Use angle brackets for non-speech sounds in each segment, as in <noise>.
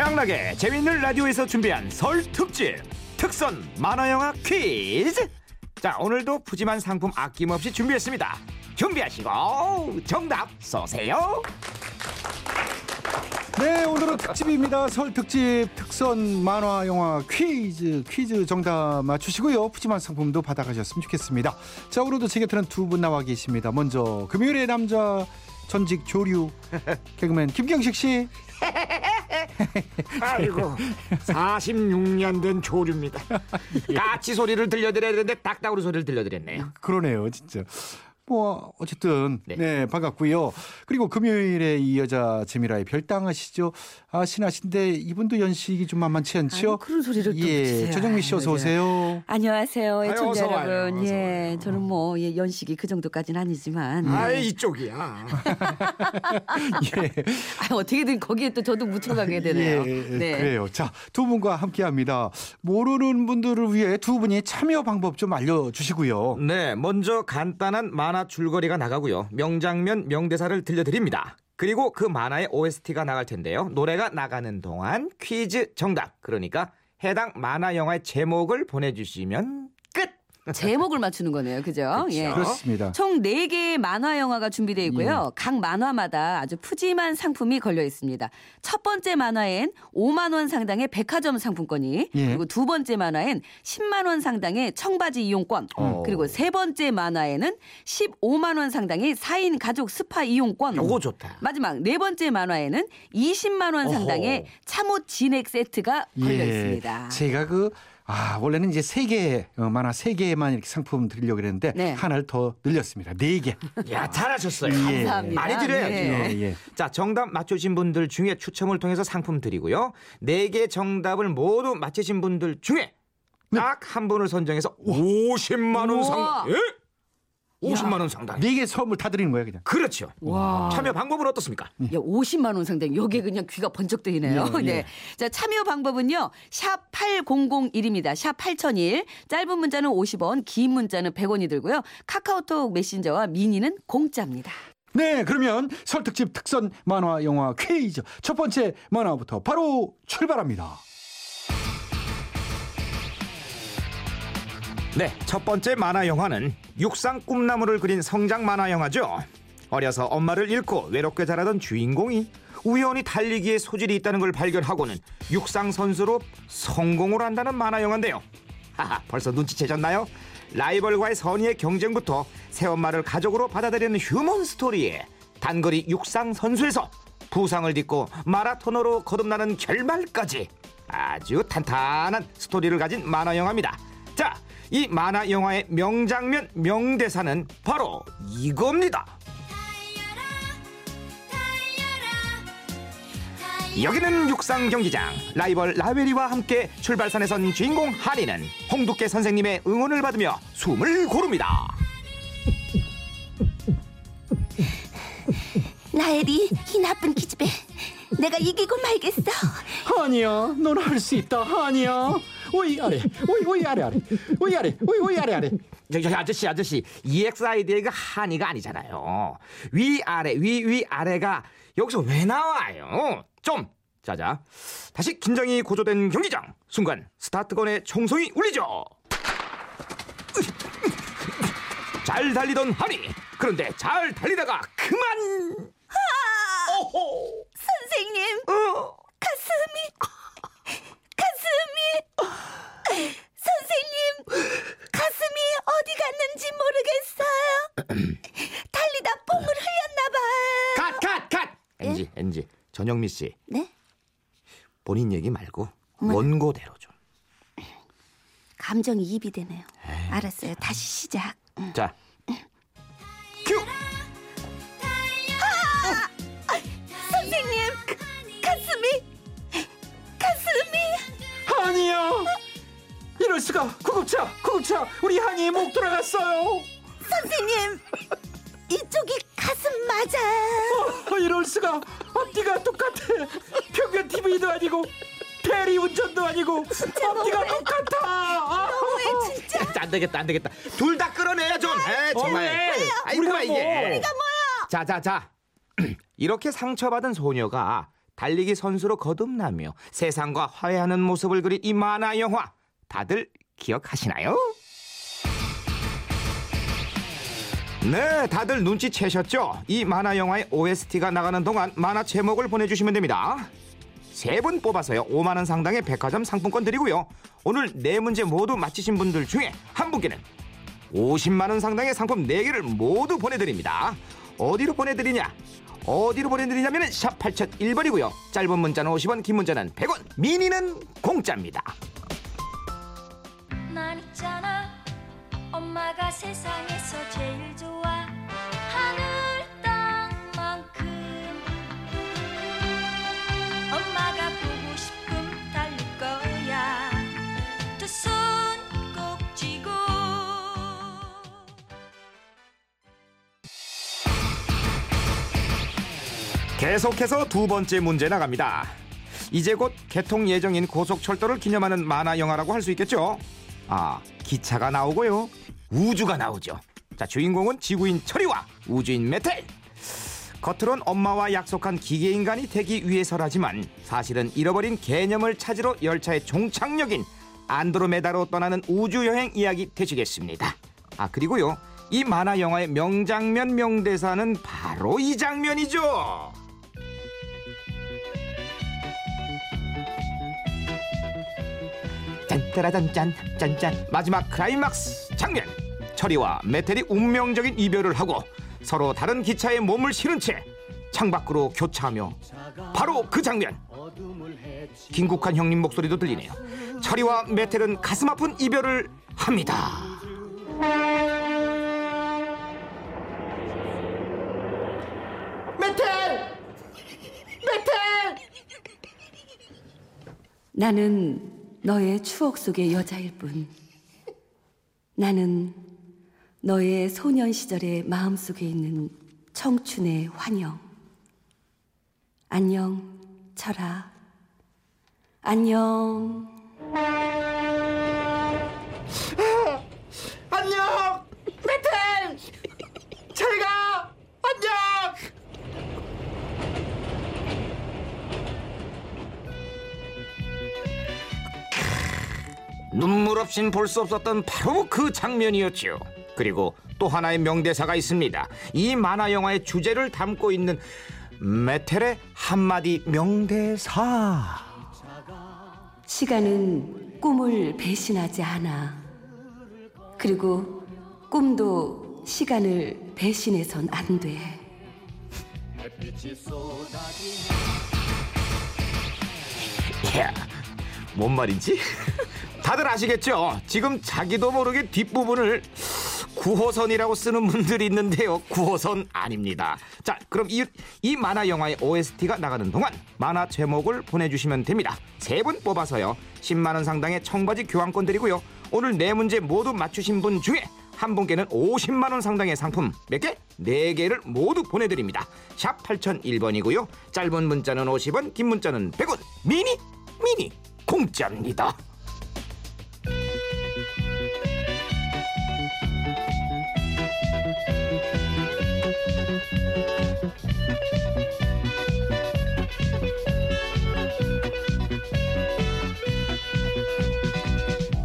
태양나게 재밌는 라디오에서 준비한 설 특집 특선 만화영화 퀴즈. 자 오늘도 푸짐한 상품 아낌없이 준비했습니다. 준비하시고 정답 쏘세요 네, 오늘은 특집입니다. 설 특집 특선 만화 영화 퀴즈 퀴즈 정답 맞추시고요. 푸짐한 상품도 받아가셨으면 좋겠습니다. 자, 오늘도 제 곁에는 두 분 나와 계십니다. 먼저 금요일의 남자 전직 조류 <laughs> 개그맨 김경식 씨. <laughs> 아이고 46년 된 조류입니다 <laughs> 까치 소리를 들려드려야 되는데 딱따구리 소리를 들려드렸네요 그러네요, 진짜. 뭐 어쨌든 네. 네, 반갑고요. 그리고 금요일에 이 여자 재미라의 별당하시죠. 아 신하신데 이분도 연식이 좀 만만치 않죠? 아이고, 그런 소리를 또 예, 붙이세요. 조정미 씨 어서 오세요. 안녕하세요, 애청자 와요, 여러분. 예, 와요. 저는 뭐 예, 연식이 그 정도까지는 아니지만. 아이 이쪽이야 <laughs> 예. 아, 어떻게든 거기에 또 저도 묻혀가게 되네요. 예, 네. 그래요. 자, 두 분과 함께 합니다. 모르는 분들을 위해 두 분이 참여 방법 좀 알려주시고요. 네, 먼저 간단한 만화 줄거리가 나가고요. 명장면, 명대사를 들려드립니다. 그리고 그 만화의 OST가 나갈 텐데요. 노래가 나가는 동안 퀴즈 정답. 그러니까 해당 만화 영화의 제목을 보내주시면 끝. 제목을 맞추는 거네요. 그죠? 예. 그렇습니다. 총 4개의 만화 영화가 준비되어 있고요. 각 만화마다 아주 푸짐한 상품이 걸려 있습니다. 첫 번째 만화엔 5만 원 상당의 백화점 상품권이 예. 그리고 두 번째 만화엔 10만 원 상당의 청바지 이용권 어. 그리고 세 번째 만화에는 15만 원 상당의 4인 가족 스파 이용권 요거 좋다. 마지막 네 번째 만화에는 20만 원 상당의 어허. 참옻 진액 세트가 걸려 있습니다. 예. 제가 그, 아, 원래는 이제 세 개, 어, 만화 세 개만 이렇게 상품 드리려고 그랬는데 네. 하나를 더 늘렸습니다. 네 개. 야, 잘하셨어요. 예. 감사합니다. 많이 드려야죠. 네. 예, 예. 자, 정답 맞추신 분들 중에 추첨을 통해서 상품 드리고요. 네 개 정답을 모두 맞히신 분들 중에 딱한 분을 선정해서 50만 원 우와. 상당. 예? 50만 원 상당. 네개 선물 다 드리는 거예요, 그냥. 그렇죠. 와. 참여 방법은 어떻습니까? 야, 50만 원 상당. 여기에 그냥 귀가 번쩍 뜨이네요. 예, 예. 네. 자, 참여 방법은요. 샵 8001입니다. 샵 8001. 짧은 문자는 50원, 긴 문자는 100원이 들고요. 카카오톡 메신저와 미니는 공짜입니다. 네, 그러면 설 특집 특선 만화 영화 퀴즈 첫 번째 만화부터 바로 출발합니다. 네, 첫 번째 만화 영화는 육상 꿈나무를 그린 성장 만화 영화죠. 어려서 엄마를 잃고 외롭게 자라던 주인공이 우연히 달리기에 소질이 있다는 걸 발견하고는 육상 선수로 성공을 한다는 만화 영화인데요. 하하, 벌써 눈치채셨나요? 라이벌과의 선의의 경쟁부터 새엄마를 가족으로 받아들이는 휴먼 스토리에 단거리 육상 선수에서 부상을 딛고 마라토너로 거듭나는 결말까지 아주 탄탄한 스토리를 가진 만화 영화입니다. 자, 이 만화 영화의 명장면 명대사는 바로 이겁니다. 여기는 육상 경기장 라이벌 라베리와 함께 출발선에 선 주인공 한이는 홍두깨 선생님의 응원을 받으며 숨을 고릅니다. 나엘이 이 나쁜 기집애 내가 이기고 말겠어 아니야, 넌 할 수 있다. 아니야. 오이 아래, 오이 오이 아래 아래, 오이 아래, 오이 오이 아래 아래. 저기 저기 아저씨 아저씨. EXID의 그 한이가 아니잖아요. 위 아래 위 위 아래가 여기서 왜 나와요? 좀. 자자. 다시 긴장이 고조된 경기장. 순간 스타트건의 총성이 울리죠. 잘 달리던 한이. 그런데 잘 달리다가 그만. 오호. 선생님. 어. 가슴이 가슴이 선생님 가슴이 갔는지 모르겠어요. <clears throat> 달리다 뽕을 흘렸나 봐요. 컷컷컷! 엔지 엔지. 전영미 씨. 네? 본인 얘기 말고 원고대로 좀. 감정이 입이 되네요. 알았어요. 다시 시작. 자, 이럴 수가. 구급차, 구급차. 우리 한이 목 돌아갔어요. 선생님 이쪽이 가슴 맞아요 어, 이럴 수가. 앞뒤가 똑같아. 평균 TV도 아니고 대리 운전도 아니고 앞뒤가 똑같아. 아. 너무해 진짜 안 되겠다, 안 되겠다. 둘 다 끌어내야 좀. 에, 정말. 왜? 아이고 우리가 이게. 뭐? 우리가 뭐야 자, 자, 자. <clears throat> 이렇게 상처받은 소녀가 달리기 선수로 거듭나며 세상과 화해하는 모습을 그린 이 만화 영화 다들 기억하시나요? 네, 다들 눈치채셨죠? 이 만화 영화의 OST가 나가는 동안 만화 제목을 보내주시면 됩니다. 세 분 뽑아서요 5만 원 상당의 백화점 상품권 드리고요. 오늘 네 문제 모두 맞히신 분들 중에 한 분께는 50만 원 상당의 상품 4개를 모두 보내드립니다. 어디로 보내드리냐? 어디로 보내드리냐면 샵 8001번이고요. 짧은 문자는 50원, 긴 문자는 100원, 미니는 공짜입니다. 난 있잖아. 엄마가 세상에서 제일 좋아. 하늘 땅만큼. 엄마가 보고 싶음 달릴 거야. 두 손 꼭 쥐고. 계속해서 두 번째 문제 나갑니다. 이제 곧 개통 예정인 고속철도를 기념하는 만화 영화라고 할 수 있겠죠? 아, 기차가 나오고요. 우주가 나오죠. 자, 주인공은 지구인 철이와 우주인 메텔. 겉으론 엄마와 약속한 기계 인간이 되기 위해서라지만 사실은 잃어버린 개념을 찾으러 열차의 종착역인 안드로메다로 떠나는 우주 여행 이야기 되시겠습니다. 아 그리고요 이 만화 영화의 명장면 명대사는 바로 이 장면이죠. 짠따라짠짠 짠짠. 마지막 클라이막스 장면. 철이와 메텔이 운명적인 이별을 하고 서로 다른 기차에 몸을 실은 채 창밖으로 교차하며 바로 그 장면. 김국환 형님 목소리도 들리네요. 철이와 메텔은 가슴 아픈 이별을 합니다. 나는 너의 추억 속의 여자일 뿐. 나는 너의 소년 시절의 마음 속에 있는 청춘의 환영. 안녕, 철아. 안녕. 눈물 없인 볼 수 없었던 바로 그 장면이었죠. 그리고 또 하나의 명대사가 있습니다. 이 만화 영화의 주제를 담고 있는 메텔의 한마디 명대사. 시간은 꿈을 배신하지 않아. 그리고 꿈도 시간을 배신해선 안 돼. 야, 뭔 말인지? <laughs> 다들 아시겠죠? 지금 자기도 모르게 뒷부분을 9호선이라고 쓰는 분들이 있는데요. 9호선 아닙니다. 자, 그럼 이, 이 만화 영화의 OST가 나가는 동안 만화 제목을 보내주시면 됩니다. 세 분 뽑아서요. 10만원 상당의 청바지 교환권 드리고요. 오늘 네 문제 모두 맞추신 분 중에 한 분께는 50만 원 상당의 상품 몇 개? 네개를 모두 보내드립니다. 샵 8001번이고요. 짧은 문자는 50원, 긴 문자는 100원. 미니, 미니, 공짜입니다.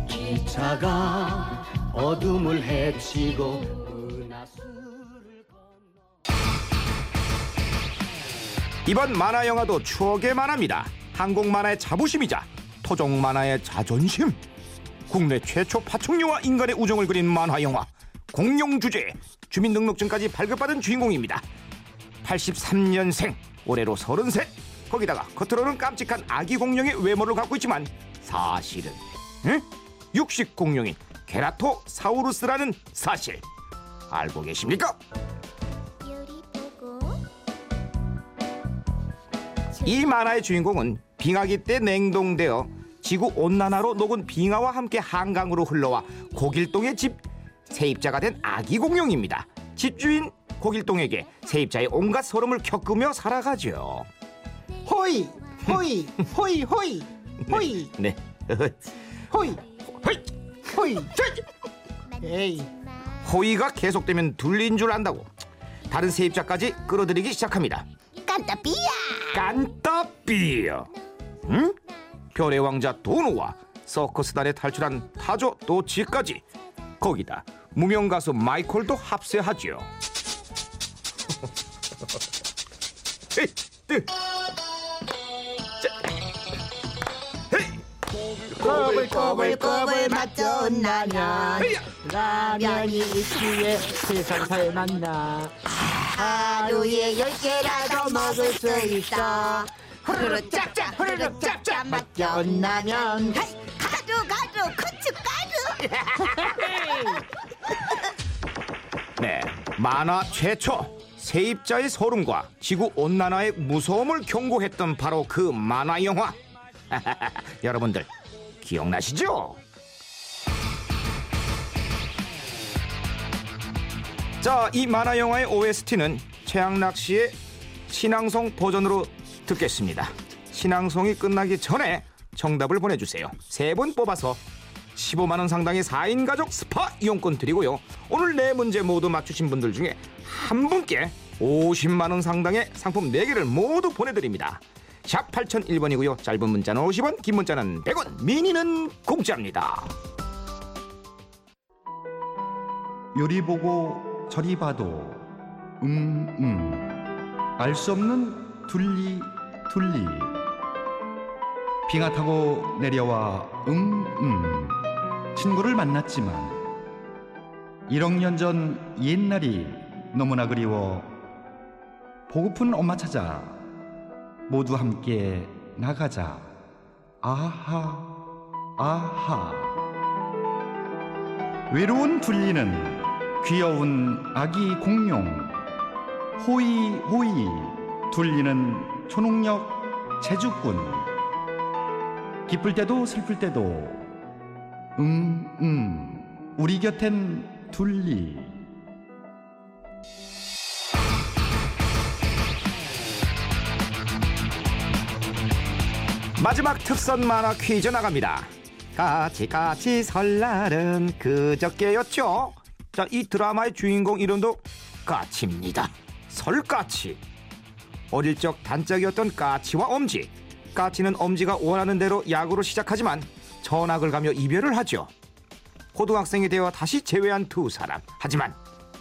기차가 어둠을 헤치고 이번 만화 영화도 추억의 만화입니다. 한국 만화의 자부심이자 토종 만화의 자존심. 국내 최초 파충류와 인간의 우정을 그린 만화 영화 공룡 주제 주민등록증까지 발급받은 주인공입니다. 83년생 올해로 33 거기다가 겉으로는 깜찍한 아기 공룡의 외모를 갖고 있지만 사실은 응? 육식 공룡인 게라토 사우루스라는 사실 알고 계십니까? 이 만화의 주인공은 빙하기 때 냉동되어 지구 온난화로 녹은 빙하와 함께 한강으로 흘러와 고길동의 집 세입자가 된 아기 공룡입니다. 집주인 고길동에게 세입자의 온갖 소름을 겪으며 살아가죠. 호이 호이 호이 호이 <laughs> 호이 네. 호이 호이! 호이 저! 에이 호의가 계속되면 둘린 줄 안다고 다른 세입자까지 끌어들이기 시작합니다. 깐따삐야 깐따삐 응? 별의 왕자 도노와 서커스단에 탈출한 타조 또치까지. 거기다 무명 가수 마이콜도 합세하지요. <laughs> 뜨. 꼬불꼬불꼬불 맛 좋은 라면. 라면이 있기에 세상 살만나. 하루에 열 개라도 먹을 수 있어. 후루룩 짭짭 후루룩 짭 라면 가루 가루 고춧가루 <laughs> 네, 만화 최초 세입자의 소름과 지구 온난화의 무서움을 경고했던 바로 그 만화 영화. <laughs> 여러분들 기억나시죠? 자, 이 만화 영화의 OST는 최양락 씨의 시낭송 버전으로 듣겠습니다. 시낭송이 끝나기 전에 정답을 보내주세요. 세 분 뽑아서 15만 원 상당의 4인 가족 스파 이용권 드리고요. 오늘 네 문제 모두 맞추신 분들 중에 한 분께 50만 원 상당의 상품 4개를 모두 보내드립니다. 샵 8001번이고요. 짧은 문자는 50원, 긴 문자는 100원, 미니는 공짜입니다. 요리 보고 저리 봐도 음음 알 수 없는 둘리 둘리 비가 타고 내려와 음음. 친구를 만났지만 1억 년 전 옛날이 너무나 그리워 보고픈 엄마 찾아 모두 함께 나가자. 아하 아하. 외로운 둘리는 귀여운 아기 공룡 호이 호이. 둘리는 초능력 제주꾼 기쁠 때도 슬플 때도 음음 우리 곁엔 둘리 마지막 특선 만화 퀴즈 나갑니다. 까치 까치 설날은 그저께였죠. 자, 이 드라마의 주인공 이름도 까치입니다. 설까치. 어릴 적 단짝이었던 까치와 엄지. 까치는 엄지가 원하는 대로 야구로 시작하지만 전학을 가며 이별을 하죠. 고등학생이 되어 다시 재회한 두 사람. 하지만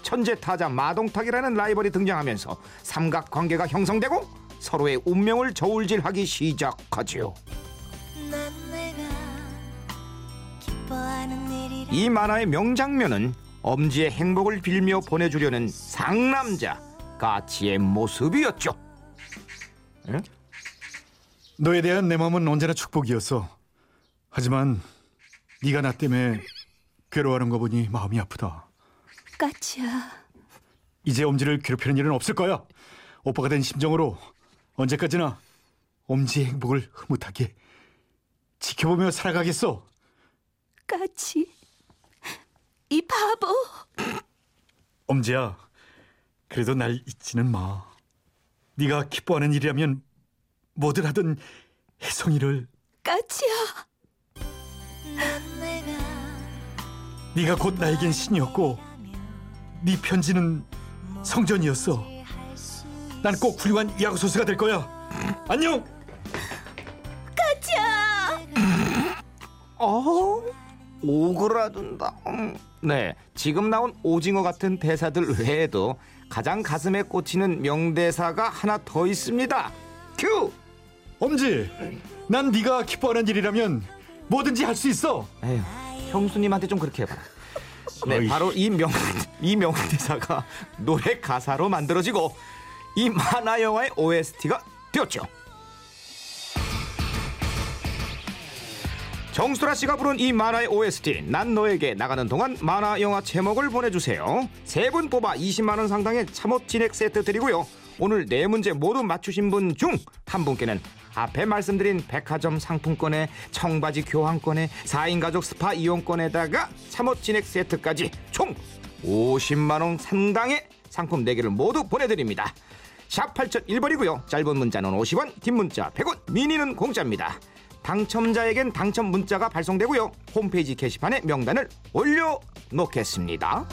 천재 타자 마동탁이라는 라이벌이 등장하면서 삼각 관계가 형성되고 서로의 운명을 저울질하기 시작하지요. 이 만화의 명장면은 엄지의 행복을 빌며 보내주려는 상남자 까치의 모습이었죠. 너에 대한 내 마음은 언제나 축복이었어 하지만 네가 나 때문에 괴로워하는 거 보니 마음이 아프다 까치야 이제 엄지를 괴롭히는 일은 없을 거야. 오빠가 된 심정으로 언제까지나 엄지의 행복을 흐뭇하게 지켜보며 살아가겠어. 까치 이 바보 엄지야, 그래도 날 잊지는 마. 네가 기뻐하는 일이라면 뭐든 하든 혜성이를 까치야 네가 곧 나에겐 신이었고 네 편지는 성전이었어. 난 꼭 훌륭한 야구 선수가 될 거야. 안녕. 까치야 어? 오그라든다. 음. 네, 지금 나온 오징어 같은 대사들 외에도 가장 가슴에 꽂히는 명대사가 하나 더 있습니다. 큐! 엄지, 난 네가 기뻐하는 일이라면 뭐든지 할 수 있어. 에휴, 형수님한테 좀 그렇게 해봐라. 네. 바로 이 명, 이 명대사가 노래 가사로 만들어지고 이 만화 영화의 OST가 되었죠. 정수라 씨가 부른 이 만화의 OST 난 너에게 나가는 동안 만화 영화 제목을 보내주세요. 세 분 뽑아 20만 원 상당의 참옷 진액 세트 드리고요. 오늘 네 문제 모두 맞추신 분 중 한 분께는 앞에 말씀드린 백화점 상품권에 청바지 교환권에 4인 가족 스파 이용권에다가 참옷 진액 세트까지 총 50만 원 상당의 상품 4개를 모두 보내드립니다. 샵 8001번이고요. 짧은 문자는 50원, 긴 문자 100원, 미니는 공짜입니다. 당첨자에겐 당첨 문자가 발송되고요. 홈페이지 게시판에 명단을 올려놓겠습니다.